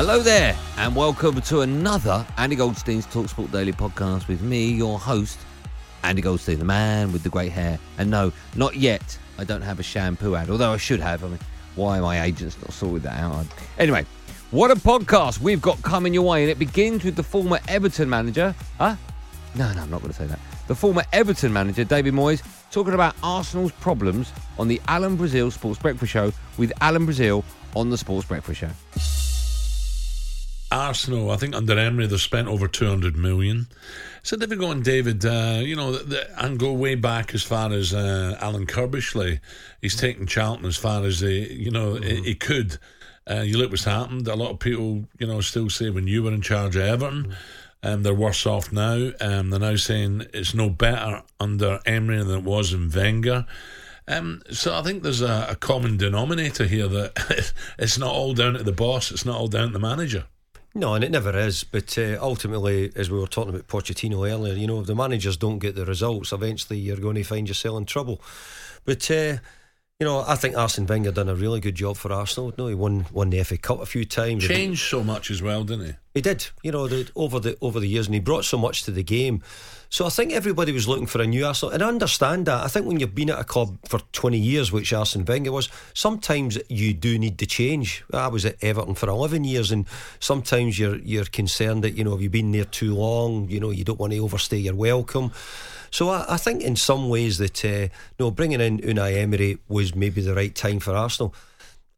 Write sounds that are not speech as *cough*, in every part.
Hello there, and welcome to another Andy Goldstein's Talksport Daily podcast with me, your host, Andy Goldstein, the man with the great hair. And no, not yet. I don't have a shampoo ad, although I should have. I mean, why my agent's not sorted that out? Anyway, what a podcast we've got coming your way, and it begins with the former Everton manager. Huh? No, no, I'm not going to say that. The former Everton manager, David Moyes, talking about Arsenal's problems on the Alan Brazil Sports Breakfast Show with Alan Brazil on the Sports Breakfast Show. Arsenal, I think under Emery, they've spent over 200 million. So difficult on David, uh, you know, the, the, and go way back as far as uh, Alan Curbishley. He's taken Charlton as far as he, you know, mm-hmm. he, he, could. Uh, you look what's happened. A lot of people, you know, still say when you were in charge of Everton, mm-hmm. um, they're worse off now. Um, they're now saying it's no better under Emery than it was in Wenger. Um, so I think there's a, a common denominator here that *laughs* it's not all down to the boss, it's not all down to the manager. No, and it never is. But uh, ultimately, as we were talking about Pochettino earlier, you know, if the managers don't get the results, eventually you're going to find yourself in trouble. But uh, you know, I think Arsene Wenger done a really good job for Arsenal. No, he won won the FA Cup a few times. Changed so much as well, didn't he? He did. You know, the, over the over the years, and he brought so much to the game. So I think everybody was looking for a new Arsenal, and I understand that. I think when you've been at a club for 20 years, which Arsene Wenger was, sometimes you do need to change. I was at Everton for 11 years, and sometimes you're you're concerned that you know if you've been there too long, you know you don't want to overstay your welcome. So I, I think in some ways that uh, no bringing in Unai Emery was maybe the right time for Arsenal.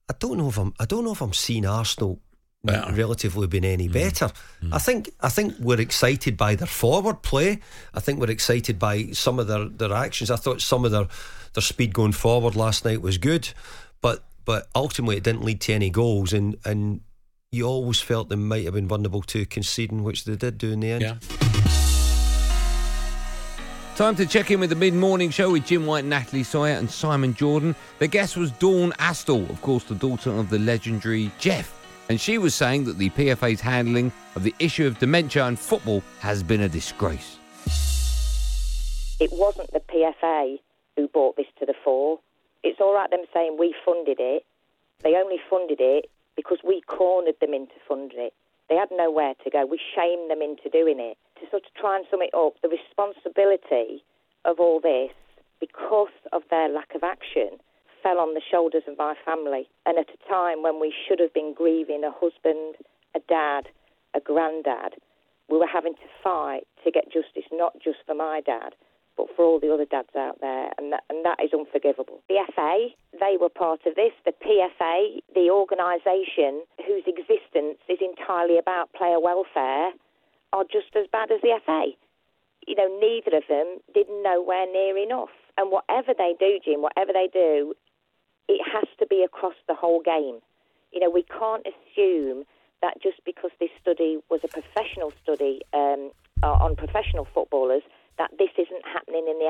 I don't know if I'm I don't know if I'm seeing Arsenal better. relatively been any mm. better. Mm. I think I think we're excited by their forward play. I think we're excited by some of their, their actions. I thought some of their their speed going forward last night was good, but but ultimately it didn't lead to any goals and and you always felt they might have been vulnerable to conceding, which they did do in the end. Yeah. Time to check in with the mid morning show with Jim White, Natalie Sawyer, and Simon Jordan. The guest was Dawn Astle, of course, the daughter of the legendary Jeff. and she was saying that the PFA's handling of the issue of dementia in football has been a disgrace. It wasn't the PFA who brought this to the fore. It's all right them saying we funded it. They only funded it because we cornered them into funding it. They had nowhere to go. We shamed them into doing it. To sort of try and sum it up, the responsibility of all this, because of their lack of action, fell on the shoulders of my family. And at a time when we should have been grieving a husband, a dad, a granddad, we were having to fight to get justice, not just for my dad, but for all the other dads out there, and that, and that is unforgivable. The FA, they were part of this. The PFA, the organisation whose existence is entirely about player welfare, are just as bad as the FA. You know, neither of them did nowhere near enough. And whatever they do, Jim, whatever they do, it has to be across the whole game. You know, we can't assume that just because this study was a professional study um, on professional footballers, that this isn't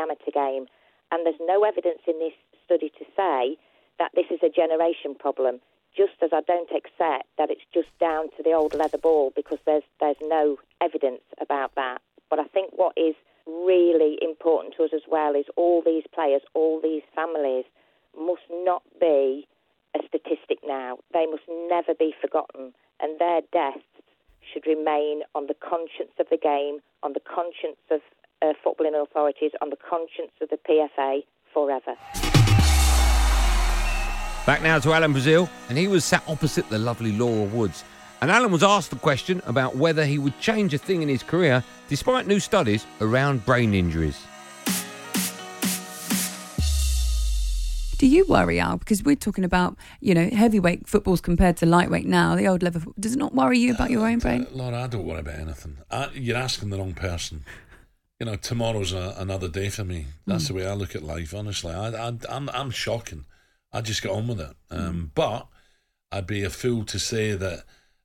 amateur game. And there's no evidence in this study to say that this is a generation problem. Just as I don't accept that it's just down to the old leather ball because there's there's no evidence about that. But I think what is really important to us as well is all these players, all these families must not be a statistic now. They must never be forgotten, and their deaths should remain on the conscience of the game, on the conscience of uh, footballing authorities, on the conscience of the PFA forever. Back now to Alan Brazil, and he was sat opposite the lovely Laura Woods. And Alan was asked the question about whether he would change a thing in his career despite new studies around brain injuries. Do you worry, Al? Because we're talking about, you know, heavyweight footballs compared to lightweight now, the old level. Does it not worry you about your own brain? Uh, Laura, I don't worry about anything. I, you're asking the wrong person. You know, tomorrow's a, another day for me. That's the way I look at life. Honestly, I, I, I'm I'm shocking. I just get on with it. Um, But I'd be a fool to say that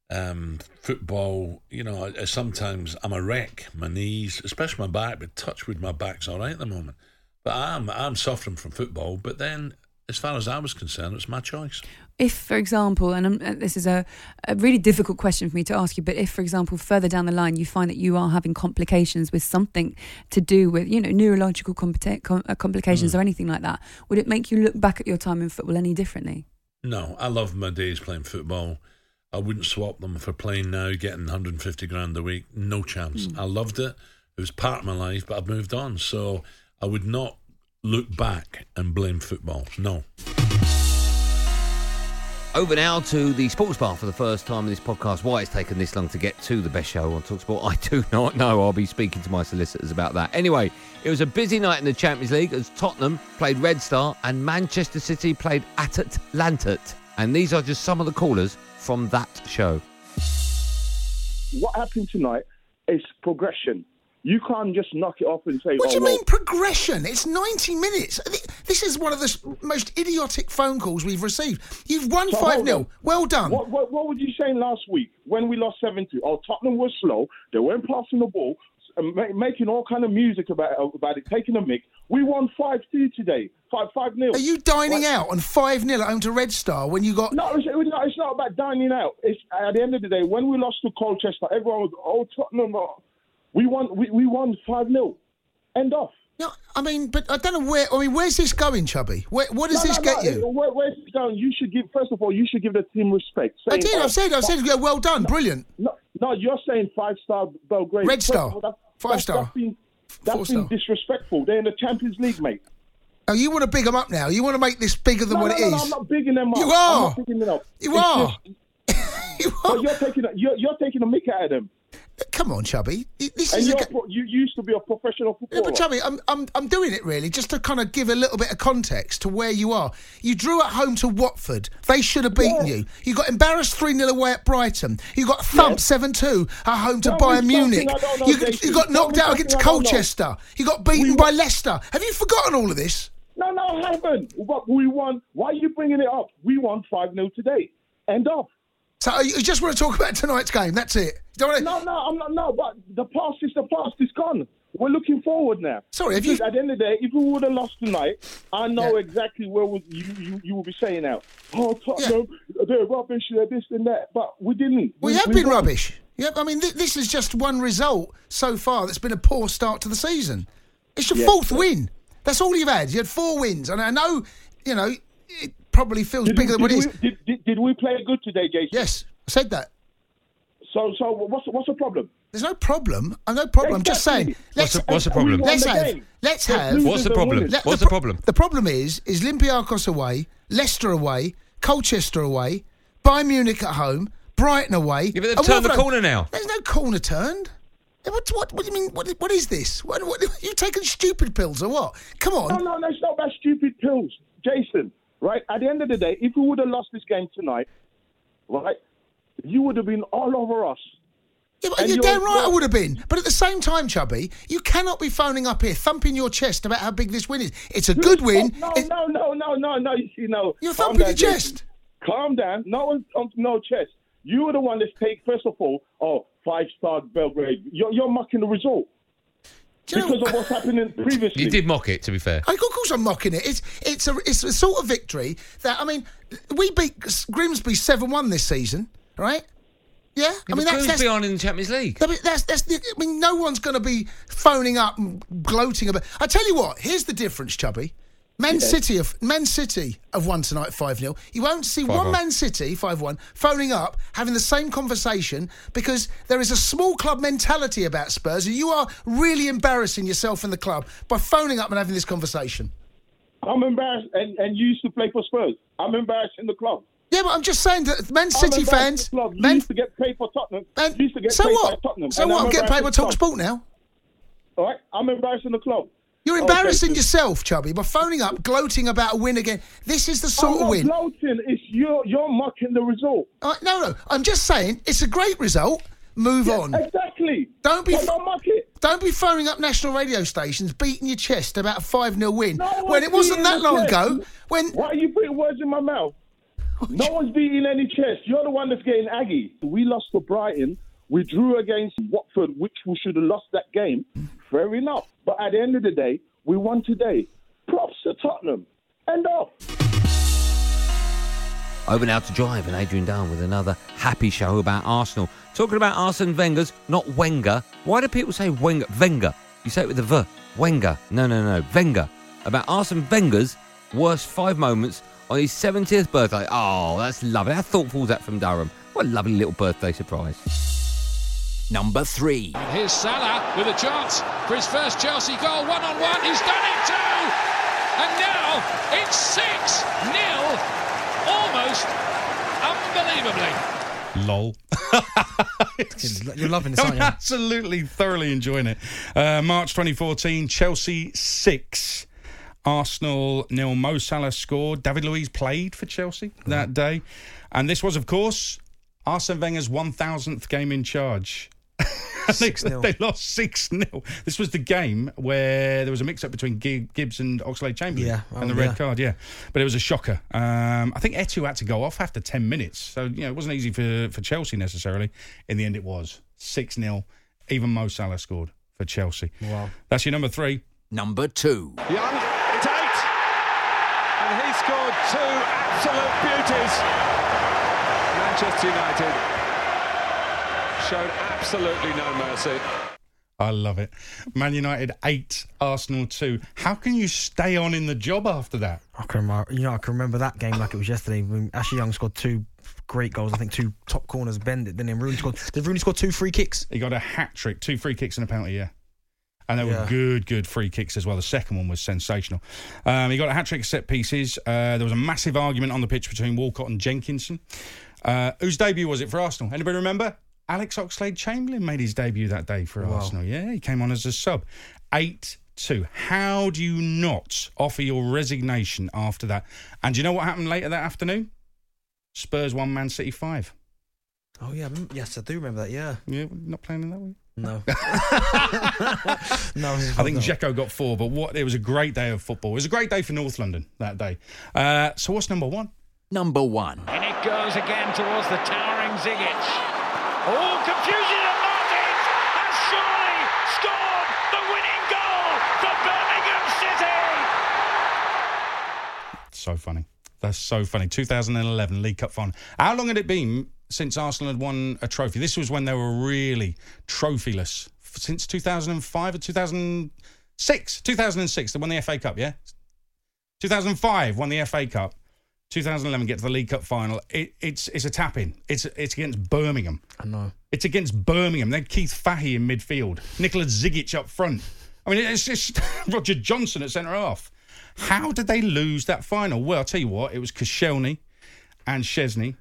um, football. You know, I, I sometimes I'm a wreck. My knees, especially my back, but touch with my back's all right at the moment. But I'm I'm suffering from football. But then, as far as I was concerned, it's my choice. If, for example, and I'm, uh, this is a, a really difficult question for me to ask you, but if, for example, further down the line you find that you are having complications with something to do with, you know, neurological com- uh, complications or anything like that, would it make you look back at your time in football any differently? No, I love my days playing football. I wouldn't swap them for playing now, getting 150 grand a week. No chance. I loved it. It was part of my life, but I've moved on. So I would not look back and blame football. No. Over now to the sports bar for the first time in this podcast. Why it's taken this long to get to the best show on Talksport, I do *laughs* not know. I'll be speaking to my solicitors about that. Anyway, it was a busy night in the Champions League as Tottenham played Red Star and Manchester City played Atalanta. And these are just some of the callers from that show. what happened tonight is progression. You can't just knock it off and say, What oh, do you well, mean progression? It's 90 minutes. This is one of the most idiotic phone calls we've received. You've won So 5 hold 0. Well done. What, what, what were you saying last week when we lost 7 2? Oh, Tottenham was slow. They weren't passing the ball, um, making all kind of music about, about it, taking a mic. We won 5 2 today. 5 5 0. Are you dining out on 5 0 at home to Red Star when you got. No, it's, it's not about dining out. It's at the end of the day when we lost to Colchester, everyone was oh Tottenham. oh." We won. We, we won five 0 End off. No, I mean, but I don't know where. I mean, where's this going, Chubby? Where, what does No, this no, get no, you? Where, where's it going? You should give. First of all, you should give the team respect. I Saying, did. oh, I've said. I've said. yeah, Well done. Brilliant. No, no, you're saying five star Belgrade. Red Star. all, that's- Five that's- star. That's been, that's been disrespectful. They're in the Champions League, mate. Oh, you want to big them up now? You want to make this bigger than what it is? no, I'm not bigging them up. You are. I'm not bigging them up. You It's are. just- *laughs* You but are. you're taking a, you're, you're taking a mick out of them. Come on, Chubby. This And is a. pro- you used to be a professional Yeah, footballer. but Chubby, I'm, I'm, I'm doing it really just to kind of give a little bit of context to where you are. You drew at home to Watford. They should have beaten Yeah. you. You got embarrassed 3 0 away at Brighton. You got thumped 7 2 at home to me Bayern Munich. Know, You, you got knocked out against. Colchester. You got beaten We by Leicester. Have you forgotten all of this? No, no, I haven't. But we won. Why are you bringing it up? We won 5 0 today. End of. So uh, you just want to talk about tonight's game. That's it. To, No, no, I'm not. No, but the past is the past. It's gone. We're looking forward now. Sorry, have you- At the end of the day, if we would have lost tonight, I know Yeah. exactly where would you, you you will be saying now. Oh, Tottenham, they're rubbish. They're this and that. But we didn't. We have been won. rubbish. Yeah, I mean, th- this is just one result so far that's been a poor start to the season. It's your Yeah. fourth win. That's all you've had. You had four wins. And I know, you know, it probably feels Did, bigger than what it did, we, did, did, did we play good today, Jason? Yes, I said that. So, so what's what's the problem? There's no problem. I'm no problem. I'm just saying. Exactly. Let's, the- what's the problem? let's the have. game. Let's have. What's the problem? Let- What's the the problem? The problem is, is Olympiacos away, Leicester away, Colchester away, Bayern Munich at home, Brighton away. Yeah, but they've and turned the Wolverhampton- corner now. There's no corner turned. What, what, what do you mean? What, what is this? What, what, *laughs* you taking stupid pills or what? Come on. No, no, no, it's not about stupid pills, Jason. Right? At the end of the day, if we would have lost this game tonight, right, you would have been all over us. Yeah, you're you're- damn right I would have been. But at the same time, Chubby, you cannot be phoning up here, thumping your chest about how big this win is. It's a good win. No, It- no, no, no, no, no. You see, no. You're thumping down, your chest. Calm down. No one, um, no chest. You were the one that's take first of all. Oh, five star Belgrade. You're, you're mocking the result. Do you know- because of what's happening *laughs* previously. You did mock it, to be fair. I, of course, I'm mocking it. It's it's a it's a sort of victory that I mean, we beat Grimsby seven one this season, right? Yeah, I mean that's that's. Grimsby aren't in the Champions League. That's that's the, I mean, no one's going to be phoning up and gloating about. I tell you what, here's the difference, Chubby. Man City have Man City have won tonight five 0 You won't see one 5-1. Man City five one phoning up having the same conversation because there is a small club mentality about Spurs, and you are really embarrassing yourself and the club by phoning up and having this conversation. I'm embarrassed, and, and you used to play for Spurs. I'm embarrassed in the club. Yeah, but I'm just saying that Man I'm City embarrassed fans, in the club. You Man, used to get paid for Tottenham. Man- you used to get so paid what? by Tottenham. So and what? I'm getting paid by embarrassed in Talk the Sport club. now. All right, I'm embarrassed in the club. You're embarrassing so- yourself, Chubby, by phoning up, gloating about a win again. This is the sort of win. gloating. It's you're you're mocking the result. Uh, no, no. I'm just saying it's a great result. Move on. Exactly. Don't be f- don't mock it. Don't be phoning up national radio stations, beating your chest about a 5 0 win. No when it wasn't that long chest. ago. When Why are you putting words in my mouth? *laughs* No one's beating any chest. You're the one that's getting aggy. We lost to Brighton. We drew against Watford, which we should have lost that game. Fair enough. But at the end of the day, we won today. Props to Tottenham. End of. Over now to Drive and Adrian Durham with another happy show about Arsenal. Talking about Arsene Wenger's, not Wenger. Why do people say Wenger? Wenger. You say it with a V. Wenger. No, no, no. Wenger. About Arsene Wenger's worst five moments on his 70th birthday. Oh, that's lovely. How thoughtful was that from Durham? What a lovely little birthday surprise. Number three. And Here's Salah with a chance for his first Chelsea goal. One on one. He's done it too. And now it's 6 0. Almost unbelievably. Lol. *laughs* You're loving this, I'm aren't you? absolutely thoroughly enjoying it. Uh, March 2014, Chelsea 6. Arsenal nil. Mo Salah scored. David Luiz played for Chelsea that day. And this was, of course, Arsene Wenger's 1000th game in charge. They, 6-0. they lost 6 0. This was the game where there was a mix up between Gibbs and Oxlade Chamberlain Yeah, and oh, the red yeah. card, yeah. But it was a shocker. Um, I think Eto'o had to go off after 10 minutes. So, you know, it wasn't easy for, for Chelsea necessarily. In the end, it was 6 0. Even Mo Salah scored for Chelsea. Wow. That's your number three. Number two. Young, it's eight. And he scored two absolute beauties. Manchester United showed absolutely no mercy. I love it. Man United 8, Arsenal 2. How can you stay on in the job after that? I can remember, you know, I can remember that game like it was yesterday. When Ashley Young scored two great goals. I think two top corners bended. Then Rooney scored. Did Rooney score two free kicks? He got a hat trick, two free kicks and a penalty, yeah. And they were good, good free kicks as well. The second one was sensational. Um, he got a hat trick set pieces. Uh, there was a massive argument on the pitch between Walcott and Jenkinson. Uh, whose debut was it for Arsenal? Anybody remember? Alex Oxlade Chamberlain made his debut that day for Wow. Arsenal. Yeah, he came on as a sub. 8 2. How do you not offer your resignation after that? And do you know what happened later that afternoon? Spurs 1, Man City 5. Oh yeah, yes, I do remember that. Yeah. Yeah, not playing in that way. No. *laughs* *laughs* no. I think Dzeko got four, but what? It was a great day of football. It was a great day for North London that day. Uh, so what's number one? Number one. And it goes again towards the towering Zigic. Oh, confusion and Martins has surely scored the winning goal for Birmingham City. So funny. That's so funny. 2011 League Cup final. How long had it been since Arsenal had won a trophy? This was when they were really trophyless. Since 2005 or 2006? 2006, they won the FA Cup, yeah? 2005 won the FA Cup. 2011 get to the League Cup final. It, it's it's a tap in. It's it's against Birmingham. I know. It's against Birmingham. Then Keith Fahey in midfield, Nikola Zigic up front. I mean, it's just *laughs* Roger Johnson at centre half. How did they lose that final? Well, I'll tell you what, it was Koscielny and Szczesny.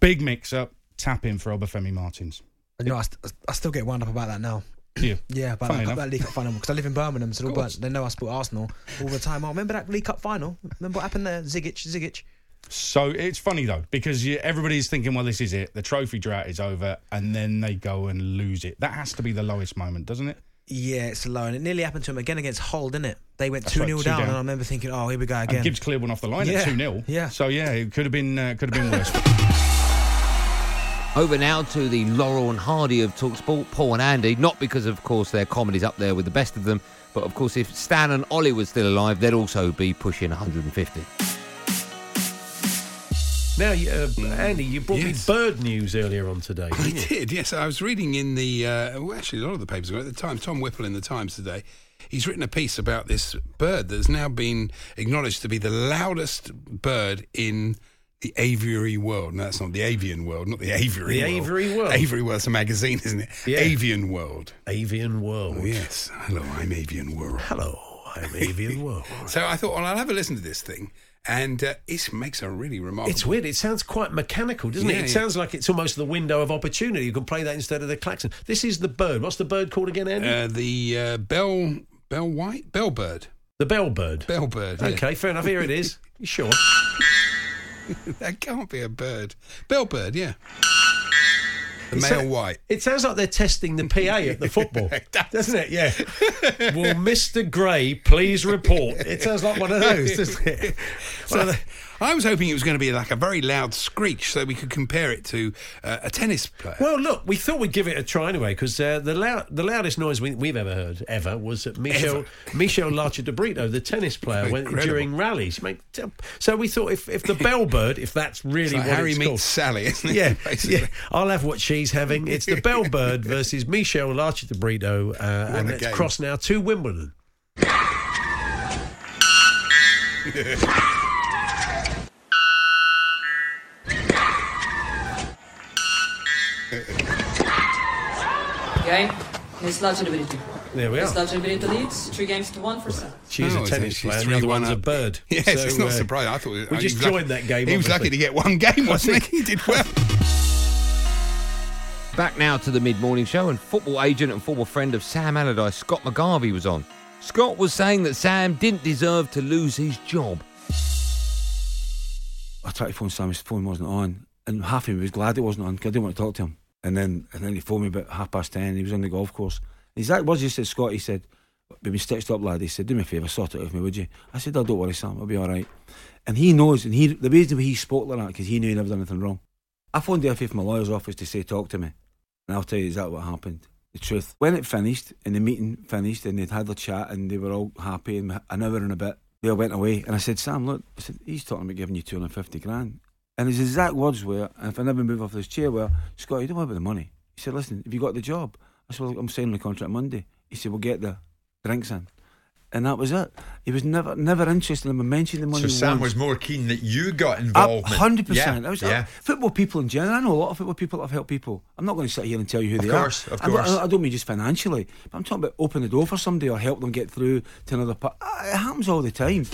Big mix up, tap in for Obafemi Martins. You know, I, st- I still get wound up about that now. Do you? Yeah, about Funny that, enough. that League Cup final because I live in Birmingham, so all course. they know I support Arsenal all the time. Oh, remember that League Cup final? Remember what happened there? Zigic, Zigic. So it's funny though because you, everybody's thinking, well, this is it. The trophy drought is over, and then they go and lose it. That has to be the lowest moment, doesn't it? Yeah, it's low, and it nearly happened to him again against Hull, didn't it? They went two right, 0 two down, down. and I remember thinking, oh, here we go again. And Gibbs cleared one off the line Yeah, at two 0 yeah. So yeah, it could have been uh, could have been worse. *laughs* Over now to the Laurel and Hardy of Talksport, Paul and Andy. Not because, of course, their comedy's up there with the best of them, but of course, if Stan and Ollie were still alive, they'd also be pushing 150. Now, uh, Andy, you brought Yes. me bird news earlier on today. I didn't you? did, yes. I was reading in the, uh, well, actually, a lot of the papers at the time, Tom Whipple in the Times today. He's written a piece about this bird that's now been acknowledged to be the loudest bird in the aviary world. No, that's not the avian world, not the aviary The world. aviary world? Aviary world's a magazine, isn't it? Yeah. Avian world. Avian World. Oh, yes. Hello, I'm Avian World. Hello, I'm Avian *laughs* World. So I thought, well, I'll have a listen to this thing. And uh, it makes a really remarkable. It's weird. It sounds quite mechanical, doesn't Yeah, it? It yeah. sounds like it's almost the window of opportunity. You can play that instead of the klaxon. This is the bird. What's the bird called again, Andy? Uh, the uh, bell, bell white, bellbird. the bellbird. Bellbird. yeah. Okay, fair enough. Here it is. You sure? *laughs* that can't be a bird. Bellbird, yeah. The It male sa- white. It sounds like they're testing the PA at the *laughs* football, doesn't it? Yeah. *laughs* Will Mr. Gray please report? It sounds like one of those, doesn't it? *laughs* So One I was hoping it was going to be like a very loud screech so we could compare it to uh, a tennis player. Well, look, we thought we'd give it a try anyway because uh, the loud, the loudest noise we, we've ever heard ever was at Michel Ever. Michelle Larcher de Brito, the tennis player, when, during rallies. So we thought if, if the bellbird, if that's really like what Harry it's meets called, Sally, isn't it? yeah, Basically. yeah, I'll have what she's having. It's the bellbird *laughs* versus Michelle Larcher de Brito, uh, and a let's cross now to Wimbledon. *laughs* Game is Lazio de Brito. There we are. Lazio de Brito leads three games to one for set. She's Oh, a so tennis she's player, and the other 3-1 one's a up. bird. *laughs* Yes, So, it's not uh, surprising. I thought we just was lucky- joined that game. He was lucky to get one game, wasn't he? He did well. Back now to the mid morning show, and football agent and former friend of Sam Allardyce, Scott McGarvey, was on. Scott was saying that Sam didn't deserve to lose his job. I tried to phone Sam, his phone wasn't on, and half of me was glad it wasn't on 'cause I didn't want to talk to him. And then, and then he phoned me about half past ten. He was on the golf course. His exact words he said, Scott. He said, "We've been stitched up, lad." He said, "Do me a favour, sort it with me, would you?" I said, "Oh, don't worry, Sam. I'll be all right." And he knows, and he the reason he spoke like that because he knew he never done anything wrong. I phoned the FA from my lawyer's office to say, "Talk to me," and I'll tell you exactly what happened. The truth. When it finished, and the meeting finished, and they'd had their chat, and they were all happy, and an hour and a bit, they all went away. And I said, Sam, look, I said, he's talking about giving you 250 grand. And his exact words were, and if I never move off this chair, were, Scott, you don't worry about the money. He said, listen, have you got the job? I said, well, I'm signing the contract Monday. He said, we'll get the drinks in. And that was it. He was never never interested in mentioning the money. So Sam once. was more keen that you got involved. Hundred percent. Yeah, I was yeah. uh, football people in general. I know a lot of football people that have helped people. I'm not going to sit here and tell you who Of they course, are. of I'm not- course. I, don't mean just financially, but I'm talking about open the door for somebody or help them get through to another part. It happens all the time.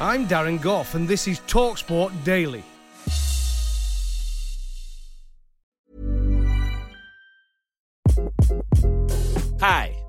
I'm Darren Goff, and this is Talksport Daily. Hi,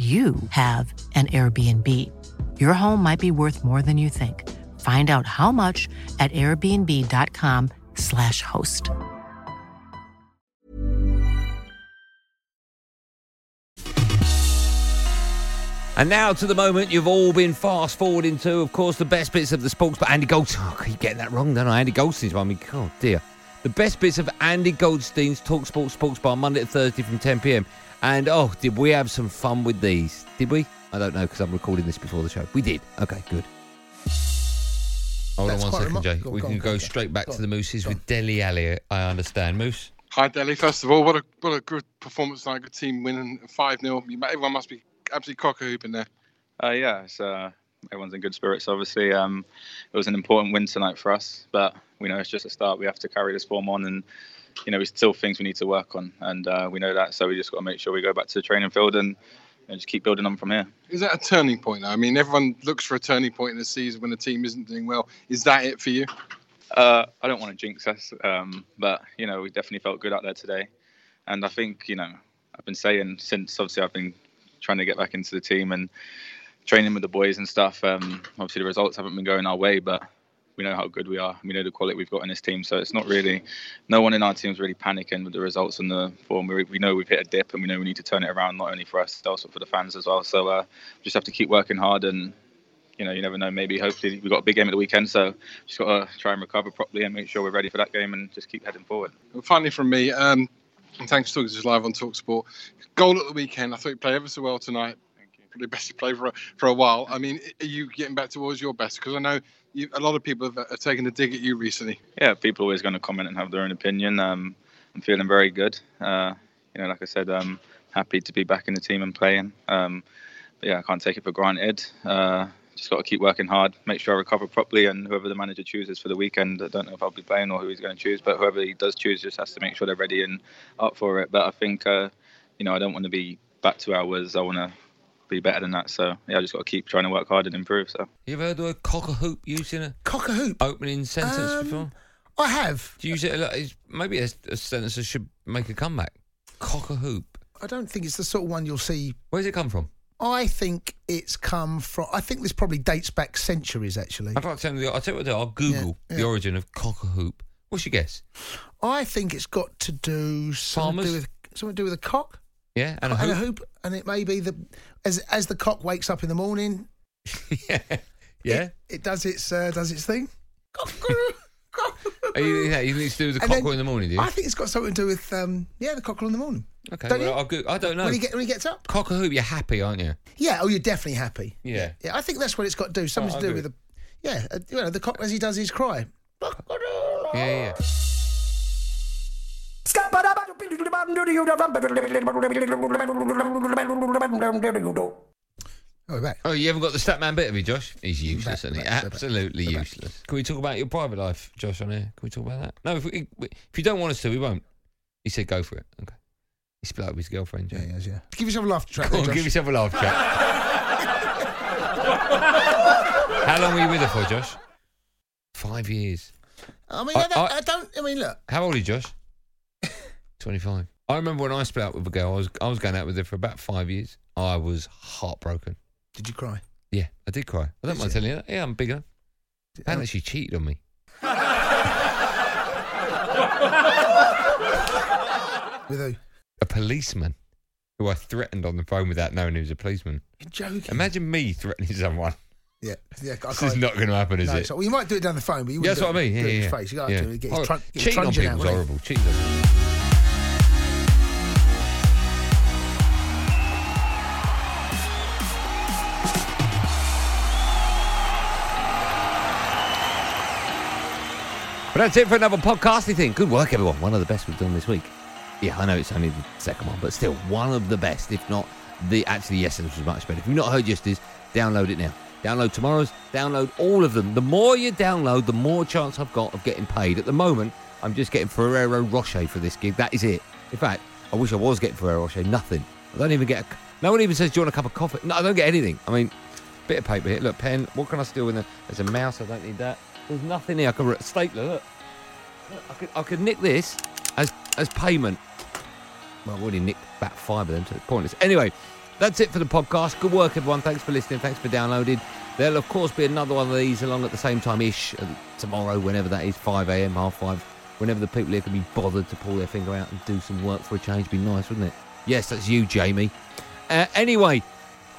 you have an Airbnb. Your home might be worth more than you think. Find out how much at airbnb.com/slash host. And now to the moment you've all been fast forwarding to, of course, the best bits of the sports. But Andy Goldson, oh, *laughs* I keep getting that wrong, don't I? Andy Goldstein's one. I mean, God, dear. The best bits of Andy Goldstein's Talk Sports Sports Bar Monday to Thursday from 10 p.m. And oh, did we have some fun with these? Did we? I don't know because I'm recording this before the show. We did. Okay, good. Hold That's on one second, quite Jay. Go on, we go can go go straight back go to the Mooses with Dele Alli. I understand, Moose. Hi, Dele. First of all, what a what a good performance tonight. Good team winning 5 0. Everyone must be absolutely cock a hoop in there. Uh, yeah, it's, uh, everyone's in good spirits. Obviously, um, it was an important win tonight for us, but we know it's just a start. We have to carry this form on, and you know, we still things we need to work on, and uh, we know that. So we just got to make sure we go back to the training field and, and just keep building on from here. Is that a turning point? I mean, everyone looks for a turning point in the season when the team isn't doing well. Is that it for you? Uh, I don't want to jinx us, um, but you know, we definitely felt good out there today, and I think you know, I've been saying since obviously I've been trying to get back into the team and training with the boys and stuff. Um, obviously, the results haven't been going our way, but we know how good we are. We know the quality we've got in this team, so it's not really no one in our team is really panicking with the results and the form. We, we know we've hit a dip, and we know we need to turn it around not only for us, but for the fans as well. So uh, just have to keep working hard and. You know, you never know. Maybe, hopefully, we've got a big game at the weekend, so just got to try and recover properly and make sure we're ready for that game and just keep heading forward. Finally, from me, um, and thanks for talking to us live on Talksport. Goal at the weekend. I thought you played ever so well tonight. Probably best you play for a, for a while. I mean, are you getting back towards your best? Because I know you, a lot of people have, have taken a dig at you recently. yeah, people are always going to comment and have their own opinion. Um, I'm feeling very good. Uh, you know, like I said, I'm happy to be back in the team and playing. Um, but yeah, I can't take it for granted. Uh, just got to keep working hard, make sure I recover properly, and whoever the manager chooses for the weekend, I don't know if I'll be playing or who he's going to choose, but whoever he does choose just has to make sure they're ready and up for it. But I think, uh, you know, I don't want to be back two hours. I want to be better than that. So yeah, I just got to keep trying to work hard and improve. So. You ever heard the word cock a hoop used in a cock a hoop opening sentence Um, before? I have. Do you use it a lot? It's- Maybe a, a sentence that should make a comeback. Cock a hoop. I don't think it's the sort of one you'll see. Where's it come from? I think it's come from. I think this probably dates back centuries, actually. I'd like to tell you, I'll tell you what I'll Google Yeah, the origin of cock a hoop. What's your guess? I think it's got to do something to do with something to do with a cock Yeah, and a and hoop. a hoop, and it may be the as as the cock wakes up in the morning. *laughs* Yeah. it, it does its uh, does its thing. Are you, yeah, you think it's to do with the And then- cockle in the morning, do you? I think it's got something to do with um, yeah, the cockle in the morning. Okay, Don't well, you? I'll go, I don't know. When he get when he gets up. cock a hoop, you're happy, aren't you? Yeah. Oh, you're definitely happy. Yeah. Yeah, I think that's what it's got to do. Something Oh, to do with the yeah, uh, you know, the cock as he does his cry. Yeah, yeah. Oh, we're back. Oh, you haven't got the Statman bit of me, Josh? He's useless, isn't he? back, Absolutely we're back. useless. Can we talk about your private life, Josh, on here? Can we talk about that? No, if, we, if you don't want us to, we won't. He said go for it. Okay. He split up with his girlfriend, Yeah, Jay. yeah, yeah. Give yourself a laugh track. Go there, on, Josh. give yourself a laugh, track. How long were you with her for, Josh? Five years. I mean, I- I, don't, I- I don't. I mean, look. How old are you, Josh? 25. I remember when I split up with a girl, I was, I was going out with her for about five years. I was heartbroken. Did you cry? Yeah, I did cry. I don't mind telling you that. Yeah, I'm big enough. Apparently, uh, she cheated on me. With who? A policeman who I threatened on the phone without knowing he was a policeman. You're joking. Imagine me threatening someone. Yeah, yeah. I This can't- is not going to happen, is no, it? So, well, you might do it down the phone, but you Yeah, wouldn't that's what I do it- mean. do Yeah, it in yeah. his face. You got yeah. to get his Oh, trunk. Get his cheating on truncheon people out, is wouldn't horrible. Cheating on But that's it for another podcasty thing. Good work, everyone. One of the best we've done this week. Yeah, I know it's only the second one, but still one of the best, if not the actually yesterday's was much better. If you've not heard yesterday's, download it now. Download tomorrow's, download all of them. The more you download, the more chance I've got of getting paid. At the moment, I'm just getting Ferrero Rocher for this gig. That is it. In fact, I wish I was getting Ferrero Rocher. Nothing. I don't even get a. No one even says, Do you want a cup of coffee? No, I don't get anything. I mean, bit of paper here. Look, pen. What can I steal in there? There's a mouse. I don't need that. There's nothing here. I can. write- Stapler. Look. Look, I could, I could nick this as as payment. Well, I've already nicked about five of them, so it's pointless. Anyway, that's it for the podcast. Good work, everyone. Thanks for listening. Thanks for downloading. There'll, of course, be another one of these along at the same time ish uh, tomorrow, whenever that is, 5 a.m., half five. Whenever the people here can be bothered to pull their finger out and do some work for a change, be nice, wouldn't it? Yes, that's you, Jamie. Uh, anyway,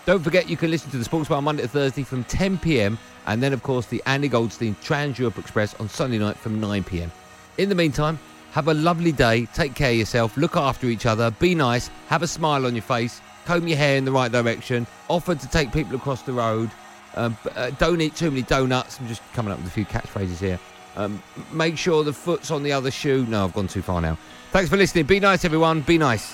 Don't forget you can listen to the Sports Bar Monday to Thursday from 10 pm, and then, of course, the Andy Goldstein Trans Europe Express on Sunday night from 9 pm. In the meantime, have a lovely day, take care of yourself, look after each other, be nice, have a smile on your face, comb your hair in the right direction, offer to take people across the road, um, uh, don't eat too many donuts. I'm just coming up with a few catchphrases here. Um, make sure the foot's on the other shoe. No, I've gone too far now. Thanks for listening. Be nice, everyone. Be nice.